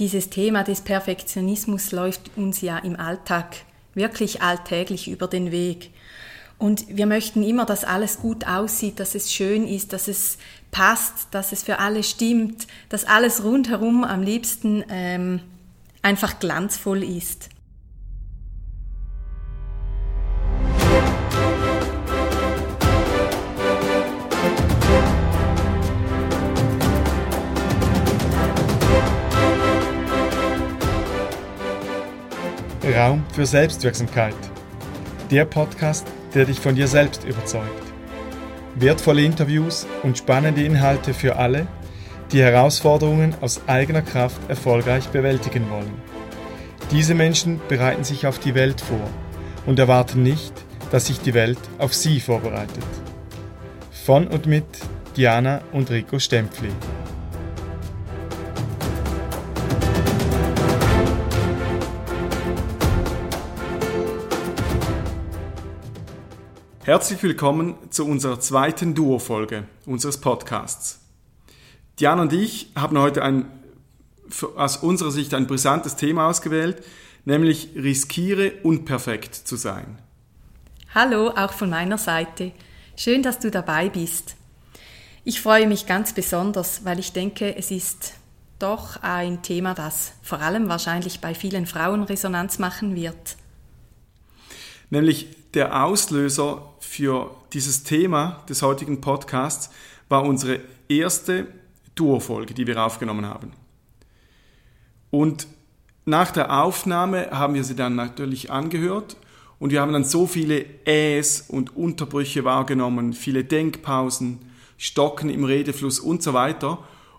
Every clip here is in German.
Dieses Thema des Perfektionismus läuft uns ja im Alltag wirklich alltäglich über den Weg. Und wir möchten immer, dass alles gut aussieht, dass es schön ist, dass es passt, dass es für alle stimmt, dass alles rundherum am liebsten ähm, einfach glanzvoll ist. Raum für Selbstwirksamkeit. Der Podcast, der dich von dir selbst überzeugt. Wertvolle Interviews und spannende Inhalte für alle, die Herausforderungen aus eigener Kraft erfolgreich bewältigen wollen. Diese Menschen bereiten sich auf die Welt vor und erwarten nicht, dass sich die Welt auf sie vorbereitet. Von und mit Diana und Rico Stempfli. Herzlich willkommen zu unserer zweiten Duo-Folge unseres Podcasts. Diana und ich haben heute ein, aus unserer Sicht ein brisantes Thema ausgewählt, nämlich riskiere unperfekt zu sein. Hallo, auch von meiner Seite. Schön, dass du dabei bist. Ich freue mich ganz besonders, weil ich denke, es ist doch ein Thema, das vor allem wahrscheinlich bei vielen Frauen Resonanz machen wird. Nämlich der Auslöser für dieses Thema des heutigen Podcasts war unsere erste Duo-Folge, die wir aufgenommen haben. Und nach der Aufnahme haben wir sie dann natürlich angehört und wir haben dann so viele Äs und Unterbrüche wahrgenommen, viele Denkpausen, Stocken im Redefluss und so weiter.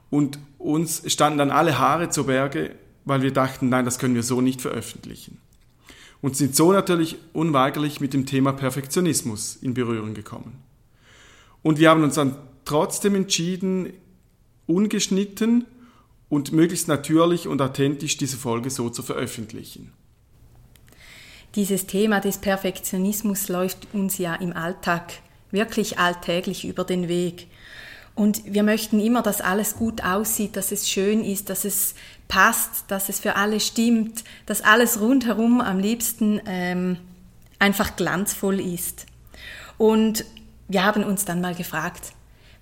Und uns standen dann alle Haare zu Berge, weil wir dachten, nein, das können wir so nicht veröffentlichen und sind so natürlich unweigerlich mit dem Thema Perfektionismus in Berührung gekommen. Und wir haben uns dann trotzdem entschieden, ungeschnitten und möglichst natürlich und authentisch diese Folge so zu veröffentlichen. Dieses Thema des Perfektionismus läuft uns ja im Alltag wirklich alltäglich über den Weg. Und wir möchten immer, dass alles gut aussieht, dass es schön ist, dass es passt, dass es für alle stimmt, dass alles rundherum am liebsten ähm, einfach glanzvoll ist. Und wir haben uns dann mal gefragt,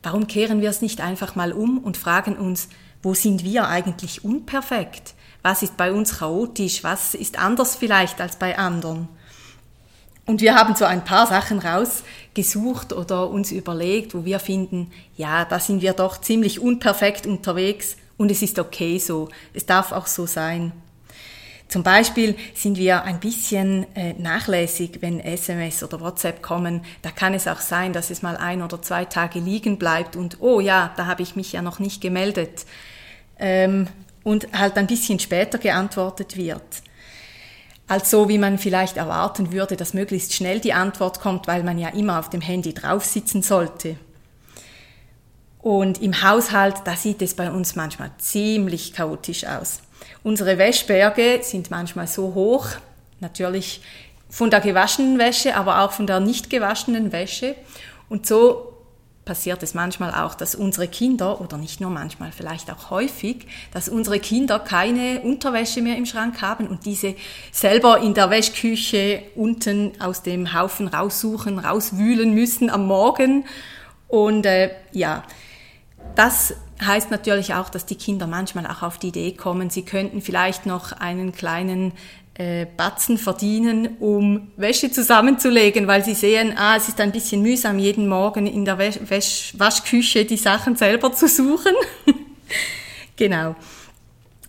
warum kehren wir es nicht einfach mal um und fragen uns, wo sind wir eigentlich unperfekt? Was ist bei uns chaotisch? Was ist anders vielleicht als bei anderen? Und wir haben so ein paar Sachen rausgesucht oder uns überlegt, wo wir finden, ja, da sind wir doch ziemlich unperfekt unterwegs und es ist okay so. Es darf auch so sein. Zum Beispiel sind wir ein bisschen äh, nachlässig, wenn SMS oder WhatsApp kommen. Da kann es auch sein, dass es mal ein oder zwei Tage liegen bleibt und, oh ja, da habe ich mich ja noch nicht gemeldet. Ähm, und halt ein bisschen später geantwortet wird als so, wie man vielleicht erwarten würde, dass möglichst schnell die Antwort kommt, weil man ja immer auf dem Handy drauf sitzen sollte. Und im Haushalt, da sieht es bei uns manchmal ziemlich chaotisch aus. Unsere Wäschberge sind manchmal so hoch, natürlich von der gewaschenen Wäsche, aber auch von der nicht gewaschenen Wäsche. Und so passiert es manchmal auch, dass unsere Kinder, oder nicht nur manchmal, vielleicht auch häufig, dass unsere Kinder keine Unterwäsche mehr im Schrank haben und diese selber in der Wäschküche unten aus dem Haufen raussuchen, rauswühlen müssen am Morgen. Und äh, ja, das heißt natürlich auch, dass die Kinder manchmal auch auf die Idee kommen, sie könnten vielleicht noch einen kleinen äh, Batzen verdienen, um Wäsche zusammenzulegen, weil sie sehen, ah, es ist ein bisschen mühsam, jeden Morgen in der Wäsch Wäsch Waschküche die Sachen selber zu suchen. genau.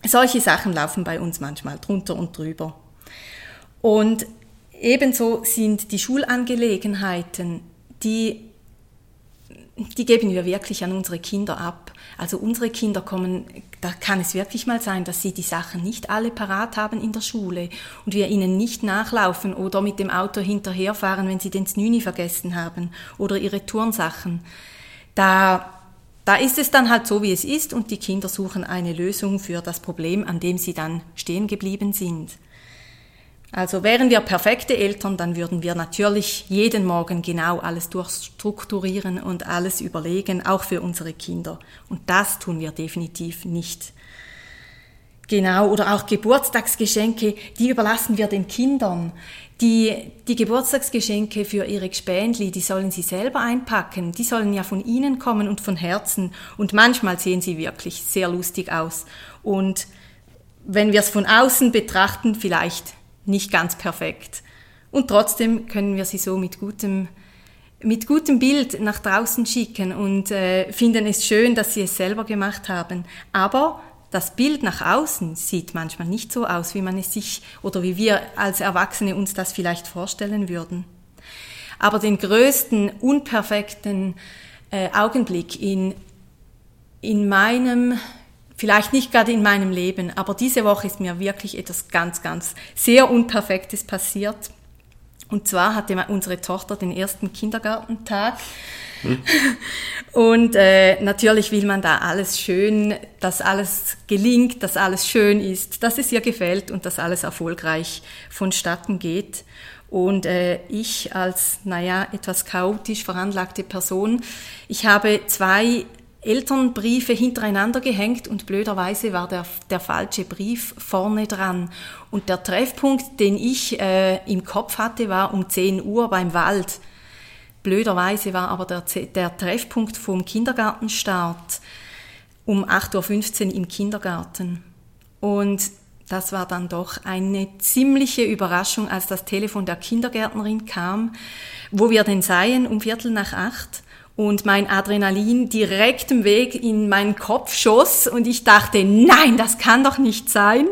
Solche Sachen laufen bei uns manchmal drunter und drüber. Und ebenso sind die Schulangelegenheiten, die die geben wir wirklich an unsere Kinder ab. Also unsere Kinder kommen, da kann es wirklich mal sein, dass sie die Sachen nicht alle parat haben in der Schule und wir ihnen nicht nachlaufen oder mit dem Auto hinterherfahren, wenn sie den Znüni vergessen haben oder ihre Turnsachen. Da, da ist es dann halt so, wie es ist und die Kinder suchen eine Lösung für das Problem, an dem sie dann stehen geblieben sind. Also wären wir perfekte Eltern, dann würden wir natürlich jeden Morgen genau alles durchstrukturieren und alles überlegen, auch für unsere Kinder. Und das tun wir definitiv nicht. Genau, oder auch Geburtstagsgeschenke, die überlassen wir den Kindern. Die, die Geburtstagsgeschenke für ihre Gespendli, die sollen sie selber einpacken. Die sollen ja von ihnen kommen und von Herzen. Und manchmal sehen sie wirklich sehr lustig aus. Und wenn wir es von außen betrachten, vielleicht nicht ganz perfekt. Und trotzdem können wir sie so mit gutem, mit gutem Bild nach draußen schicken und äh, finden es schön, dass sie es selber gemacht haben. Aber das Bild nach außen sieht manchmal nicht so aus, wie man es sich oder wie wir als Erwachsene uns das vielleicht vorstellen würden. Aber den größten unperfekten äh, Augenblick in, in meinem, vielleicht nicht gerade in meinem Leben, aber diese Woche ist mir wirklich etwas ganz, ganz sehr Unperfektes passiert. Und zwar hatte unsere Tochter den ersten Kindergartentag. Hm. Und äh, natürlich will man da alles schön, dass alles gelingt, dass alles schön ist, dass es ihr gefällt und dass alles erfolgreich vonstatten geht. Und äh, ich als, naja, etwas chaotisch veranlagte Person, ich habe zwei Elternbriefe hintereinander gehängt und blöderweise war der, der falsche Brief vorne dran. Und der Treffpunkt, den ich äh, im Kopf hatte, war um 10 Uhr beim Wald. Blöderweise war aber der, der Treffpunkt vom Kindergartenstart um 8.15 Uhr im Kindergarten. Und das war dann doch eine ziemliche Überraschung, als das Telefon der Kindergärtnerin kam, wo wir denn seien um Viertel nach acht und mein Adrenalin direkt im Weg in meinen Kopf schoss und ich dachte, nein, das kann doch nicht sein.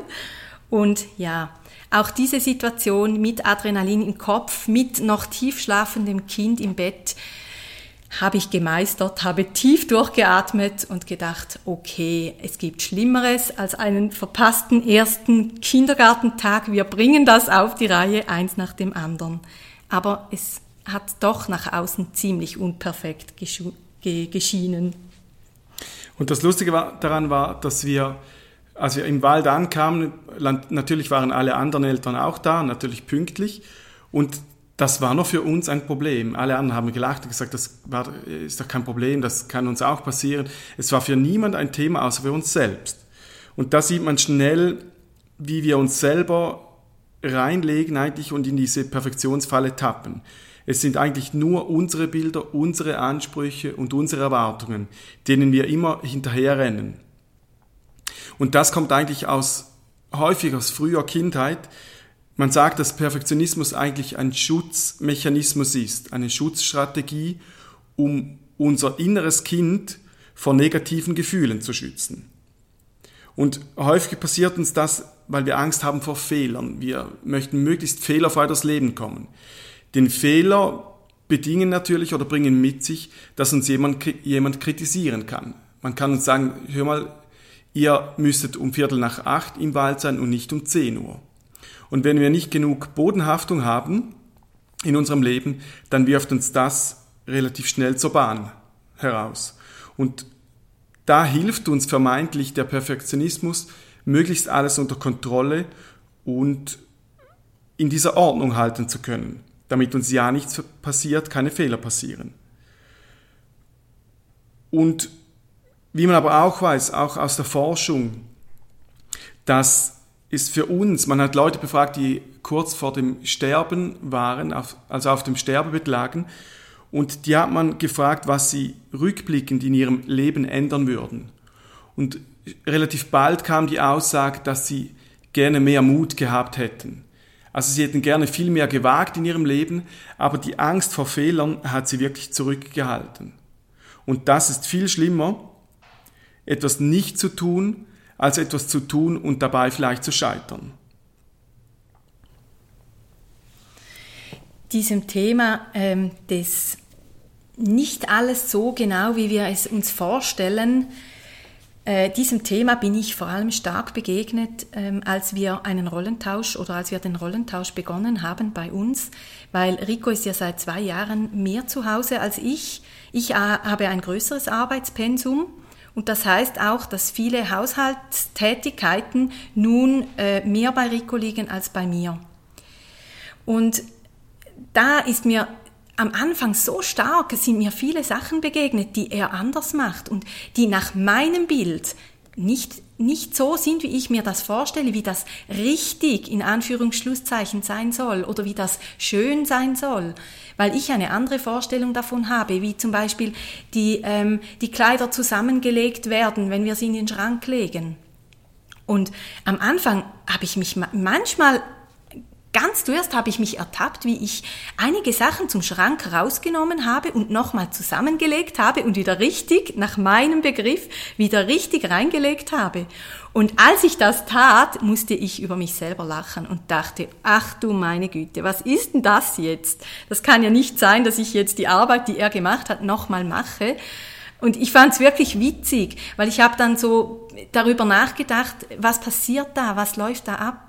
Und ja, auch diese Situation mit Adrenalin im Kopf, mit noch tief schlafendem Kind im Bett, habe ich gemeistert, habe tief durchgeatmet und gedacht, okay, es gibt Schlimmeres als einen verpassten ersten Kindergartentag. Wir bringen das auf die Reihe, eins nach dem anderen. Aber es hat doch nach außen ziemlich unperfekt geschienen. Und das Lustige war, daran war, dass wir, als wir im Wald ankamen, natürlich waren alle anderen Eltern auch da, natürlich pünktlich. Und das war noch für uns ein Problem. Alle anderen haben gelacht und gesagt, das war, ist doch kein Problem, das kann uns auch passieren. Es war für niemand ein Thema, außer für uns selbst. Und da sieht man schnell, wie wir uns selber reinlegen eigentlich und in diese Perfektionsfalle tappen. Es sind eigentlich nur unsere Bilder, unsere Ansprüche und unsere Erwartungen, denen wir immer hinterherrennen. Und das kommt eigentlich aus, häufig aus früher Kindheit. Man sagt, dass Perfektionismus eigentlich ein Schutzmechanismus ist, eine Schutzstrategie, um unser inneres Kind vor negativen Gefühlen zu schützen. Und häufig passiert uns das, weil wir Angst haben vor Fehlern. Wir möchten möglichst fehlerfrei durchs Leben kommen. Den Fehler bedingen natürlich oder bringen mit sich, dass uns jemand, jemand kritisieren kann. Man kann uns sagen, hör mal, ihr müsstet um Viertel nach acht im Wald sein und nicht um zehn Uhr. Und wenn wir nicht genug Bodenhaftung haben in unserem Leben, dann wirft uns das relativ schnell zur Bahn heraus. Und da hilft uns vermeintlich der Perfektionismus, möglichst alles unter Kontrolle und in dieser Ordnung halten zu können damit uns ja nichts passiert, keine Fehler passieren. Und wie man aber auch weiß, auch aus der Forschung, das ist für uns, man hat Leute befragt, die kurz vor dem Sterben waren, also auf dem Sterbebett lagen, und die hat man gefragt, was sie rückblickend in ihrem Leben ändern würden. Und relativ bald kam die Aussage, dass sie gerne mehr Mut gehabt hätten. Also sie hätten gerne viel mehr gewagt in ihrem Leben, aber die Angst vor Fehlern hat sie wirklich zurückgehalten. Und das ist viel schlimmer, etwas nicht zu tun, als etwas zu tun und dabei vielleicht zu scheitern. Diesem Thema ähm, des nicht alles so genau, wie wir es uns vorstellen, äh, diesem Thema bin ich vor allem stark begegnet, ähm, als wir einen Rollentausch oder als wir den Rollentausch begonnen haben bei uns, weil Rico ist ja seit zwei Jahren mehr zu Hause als ich. Ich äh, habe ein größeres Arbeitspensum und das heißt auch, dass viele Haushaltstätigkeiten nun äh, mehr bei Rico liegen als bei mir. Und da ist mir am Anfang so stark sind mir viele Sachen begegnet, die er anders macht und die nach meinem Bild nicht nicht so sind, wie ich mir das vorstelle, wie das richtig in Anführungsschlusszeichen sein soll oder wie das schön sein soll, weil ich eine andere Vorstellung davon habe, wie zum Beispiel die, ähm, die Kleider zusammengelegt werden, wenn wir sie in den Schrank legen. Und am Anfang habe ich mich manchmal Ganz zuerst habe ich mich ertappt, wie ich einige Sachen zum Schrank rausgenommen habe und nochmal zusammengelegt habe und wieder richtig, nach meinem Begriff, wieder richtig reingelegt habe. Und als ich das tat, musste ich über mich selber lachen und dachte, ach du meine Güte, was ist denn das jetzt? Das kann ja nicht sein, dass ich jetzt die Arbeit, die er gemacht hat, nochmal mache. Und ich fand es wirklich witzig, weil ich habe dann so darüber nachgedacht, was passiert da, was läuft da ab?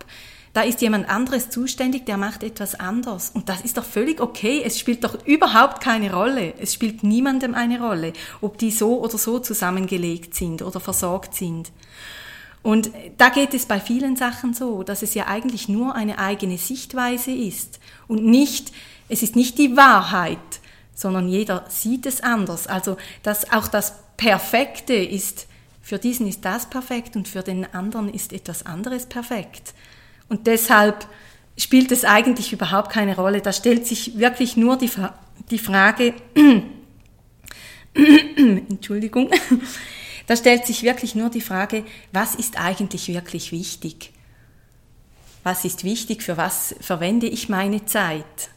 Da ist jemand anderes zuständig, der macht etwas anders. Und das ist doch völlig okay. Es spielt doch überhaupt keine Rolle. Es spielt niemandem eine Rolle, ob die so oder so zusammengelegt sind oder versorgt sind. Und da geht es bei vielen Sachen so, dass es ja eigentlich nur eine eigene Sichtweise ist und nicht, es ist nicht die Wahrheit, sondern jeder sieht es anders. Also, dass auch das Perfekte ist, für diesen ist das perfekt und für den anderen ist etwas anderes perfekt. Und deshalb spielt es eigentlich überhaupt keine Rolle. Da stellt sich wirklich nur die, die Frage, Entschuldigung, da stellt sich wirklich nur die Frage, was ist eigentlich wirklich wichtig? Was ist wichtig? Für was verwende ich meine Zeit?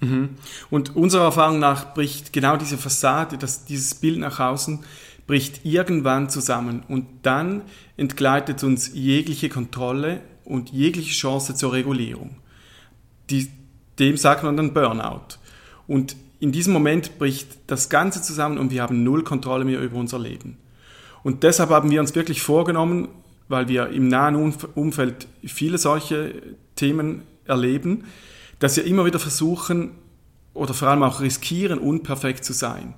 Mhm. Und unserer Erfahrung nach bricht genau diese Fassade, das, dieses Bild nach außen, bricht irgendwann zusammen und dann entgleitet uns jegliche Kontrolle und jegliche Chance zur Regulierung. Die, dem sagt man dann Burnout. Und in diesem Moment bricht das Ganze zusammen und wir haben null Kontrolle mehr über unser Leben. Und deshalb haben wir uns wirklich vorgenommen, weil wir im nahen Umfeld viele solche Themen erleben, dass wir immer wieder versuchen oder vor allem auch riskieren, unperfekt zu sein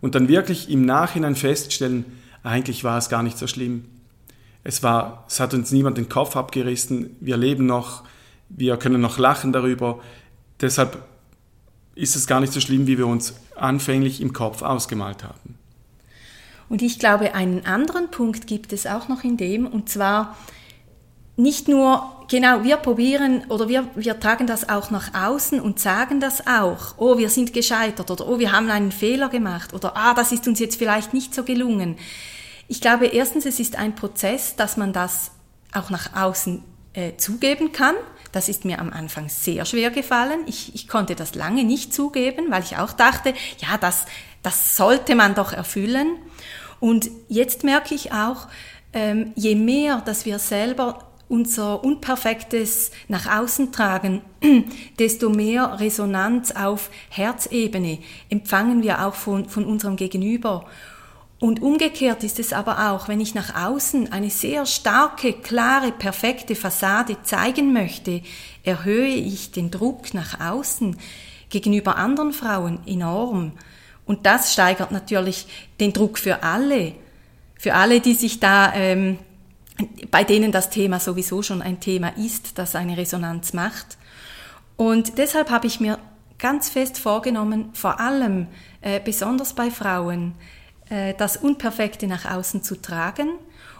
und dann wirklich im Nachhinein feststellen, eigentlich war es gar nicht so schlimm. Es, war, es hat uns niemand den Kopf abgerissen, wir leben noch, wir können noch lachen darüber. Deshalb ist es gar nicht so schlimm, wie wir uns anfänglich im Kopf ausgemalt haben. Und ich glaube, einen anderen Punkt gibt es auch noch in dem, und zwar nicht nur Genau, wir probieren oder wir, wir tragen das auch nach außen und sagen das auch. Oh, wir sind gescheitert oder oh, wir haben einen Fehler gemacht oder ah, das ist uns jetzt vielleicht nicht so gelungen. Ich glaube, erstens, es ist ein Prozess, dass man das auch nach außen äh, zugeben kann. Das ist mir am Anfang sehr schwer gefallen. Ich, ich konnte das lange nicht zugeben, weil ich auch dachte, ja, das, das sollte man doch erfüllen. Und jetzt merke ich auch, ähm, je mehr, dass wir selber unser Unperfektes nach außen tragen, desto mehr Resonanz auf Herzebene empfangen wir auch von, von unserem Gegenüber. Und umgekehrt ist es aber auch, wenn ich nach außen eine sehr starke, klare, perfekte Fassade zeigen möchte, erhöhe ich den Druck nach außen gegenüber anderen Frauen enorm. Und das steigert natürlich den Druck für alle, für alle, die sich da ähm, bei denen das Thema sowieso schon ein Thema ist, das eine Resonanz macht. Und deshalb habe ich mir ganz fest vorgenommen, vor allem äh, besonders bei Frauen, äh, das Unperfekte nach außen zu tragen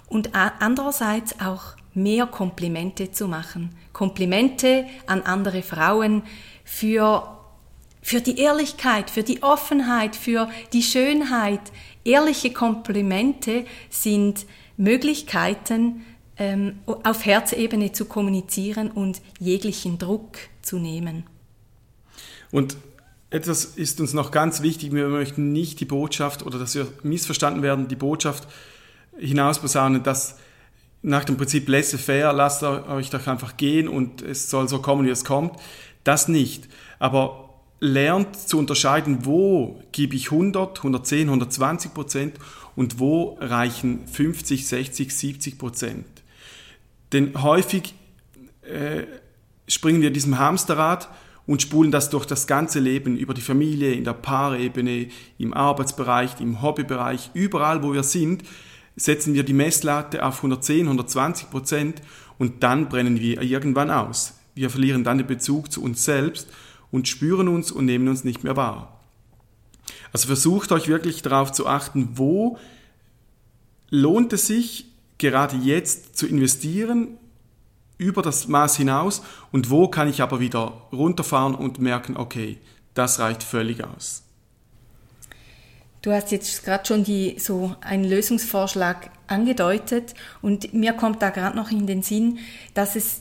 und andererseits auch mehr Komplimente zu machen. Komplimente an andere Frauen für, für die Ehrlichkeit, für die Offenheit, für die Schönheit. Ehrliche Komplimente sind Möglichkeiten, ähm, auf Herzebene zu kommunizieren und jeglichen Druck zu nehmen. Und etwas ist uns noch ganz wichtig, wir möchten nicht die Botschaft oder dass wir missverstanden werden, die Botschaft hinausposaunen, dass nach dem Prinzip laissez-faire, lasst euch doch einfach gehen und es soll so kommen, wie es kommt. Das nicht. Aber lernt zu unterscheiden, wo gebe ich 100, 110, 120 Prozent und wo reichen 50, 60, 70 Prozent. Denn häufig äh, springen wir diesem Hamsterrad und spulen das durch das ganze Leben, über die Familie, in der Paarebene, im Arbeitsbereich, im Hobbybereich, überall wo wir sind, setzen wir die Messlatte auf 110, 120 Prozent und dann brennen wir irgendwann aus. Wir verlieren dann den Bezug zu uns selbst und spüren uns und nehmen uns nicht mehr wahr. Also versucht euch wirklich darauf zu achten, wo lohnt es sich, gerade jetzt zu investieren, über das Maß hinaus und wo kann ich aber wieder runterfahren und merken, okay, das reicht völlig aus. Du hast jetzt gerade schon die, so einen Lösungsvorschlag angedeutet und mir kommt da gerade noch in den Sinn, dass es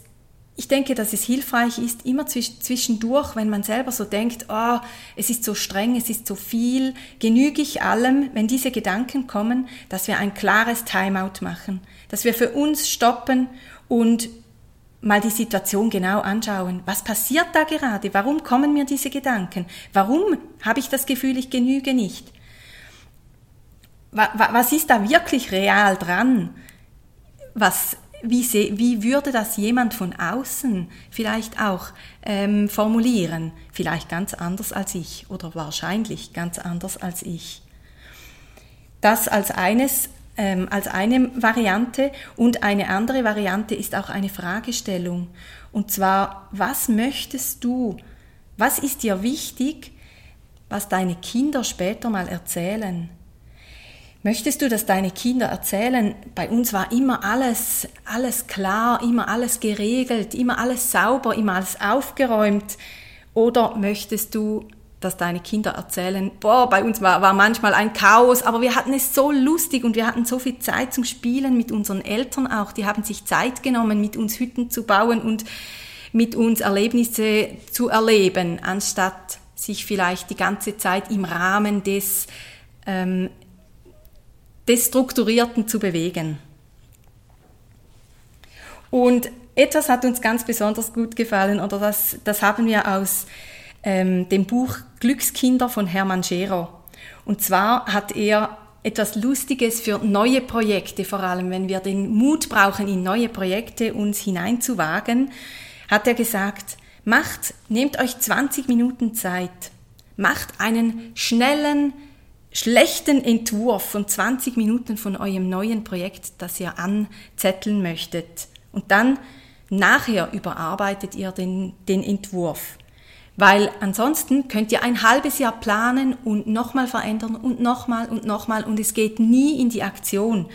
ich denke, dass es hilfreich ist, immer zwischendurch, wenn man selber so denkt, oh, es ist so streng, es ist so viel, genüge ich allem, wenn diese Gedanken kommen, dass wir ein klares Timeout machen, dass wir für uns stoppen und mal die Situation genau anschauen. Was passiert da gerade? Warum kommen mir diese Gedanken? Warum habe ich das Gefühl, ich genüge nicht? Was ist da wirklich real dran? Was wie, se, wie würde das jemand von außen vielleicht auch ähm, formulieren? Vielleicht ganz anders als ich oder wahrscheinlich ganz anders als ich. Das als eines, ähm, als eine Variante und eine andere Variante ist auch eine Fragestellung. Und zwar, was möchtest du? Was ist dir wichtig, was deine Kinder später mal erzählen? Möchtest du, dass deine Kinder erzählen, bei uns war immer alles, alles klar, immer alles geregelt, immer alles sauber, immer alles aufgeräumt? Oder möchtest du, dass deine Kinder erzählen, boah, bei uns war, war manchmal ein Chaos, aber wir hatten es so lustig und wir hatten so viel Zeit zum Spielen mit unseren Eltern auch. Die haben sich Zeit genommen, mit uns Hütten zu bauen und mit uns Erlebnisse zu erleben, anstatt sich vielleicht die ganze Zeit im Rahmen des ähm, des Strukturierten zu bewegen. Und etwas hat uns ganz besonders gut gefallen, oder das, das haben wir aus ähm, dem Buch Glückskinder von Hermann Scherer. Und zwar hat er etwas Lustiges für neue Projekte, vor allem wenn wir den Mut brauchen, in neue Projekte uns hineinzuwagen, hat er gesagt, macht, nehmt euch 20 Minuten Zeit, macht einen schnellen, schlechten Entwurf von 20 Minuten von eurem neuen Projekt, das ihr anzetteln möchtet. Und dann nachher überarbeitet ihr den, den Entwurf. Weil ansonsten könnt ihr ein halbes Jahr planen und nochmal verändern und nochmal und nochmal und es geht nie in die Aktion.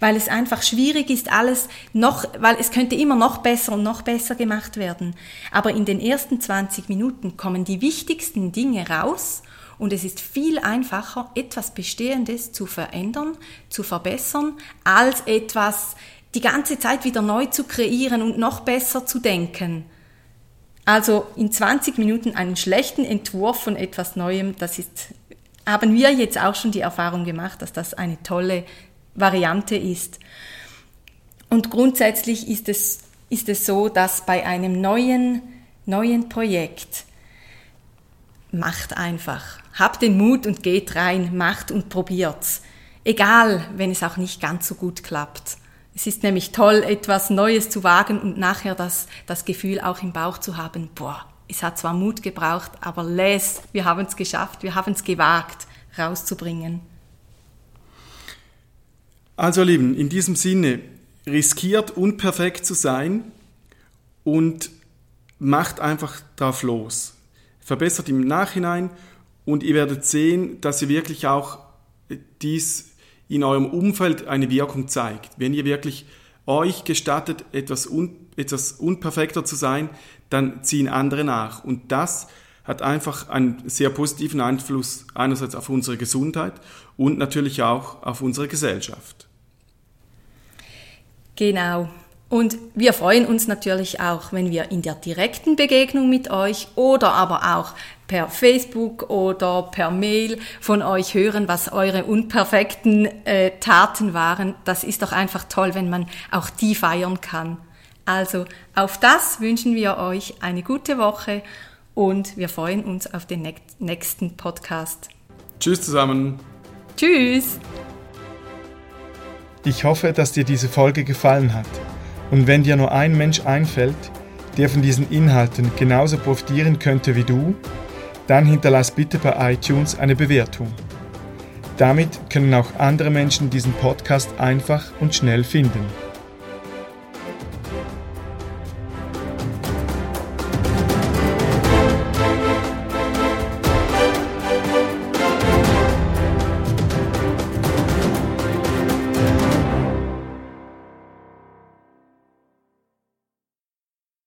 Weil es einfach schwierig ist, alles noch, weil es könnte immer noch besser und noch besser gemacht werden. Aber in den ersten 20 Minuten kommen die wichtigsten Dinge raus und es ist viel einfacher, etwas Bestehendes zu verändern, zu verbessern, als etwas die ganze Zeit wieder neu zu kreieren und noch besser zu denken. Also in 20 Minuten einen schlechten Entwurf von etwas Neuem, das ist, haben wir jetzt auch schon die Erfahrung gemacht, dass das eine tolle Variante ist. Und grundsätzlich ist es, ist es so, dass bei einem neuen, neuen Projekt macht einfach. Habt den Mut und geht rein, macht und probiert's. Egal, wenn es auch nicht ganz so gut klappt. Es ist nämlich toll, etwas Neues zu wagen und nachher das, das Gefühl auch im Bauch zu haben, boah, es hat zwar Mut gebraucht, aber les, wir haben es geschafft, wir haben es gewagt, rauszubringen. Also Lieben, in diesem Sinne, riskiert unperfekt zu sein und macht einfach drauf los verbessert im Nachhinein und ihr werdet sehen, dass ihr wirklich auch dies in eurem Umfeld eine Wirkung zeigt. Wenn ihr wirklich euch gestattet, etwas, un, etwas unperfekter zu sein, dann ziehen andere nach. Und das hat einfach einen sehr positiven Einfluss einerseits auf unsere Gesundheit und natürlich auch auf unsere Gesellschaft. Genau. Und wir freuen uns natürlich auch, wenn wir in der direkten Begegnung mit euch oder aber auch per Facebook oder per Mail von euch hören, was eure unperfekten äh, Taten waren. Das ist doch einfach toll, wenn man auch die feiern kann. Also auf das wünschen wir euch eine gute Woche und wir freuen uns auf den nächsten Podcast. Tschüss zusammen. Tschüss. Ich hoffe, dass dir diese Folge gefallen hat. Und wenn dir nur ein Mensch einfällt, der von diesen Inhalten genauso profitieren könnte wie du, dann hinterlass bitte bei iTunes eine Bewertung. Damit können auch andere Menschen diesen Podcast einfach und schnell finden.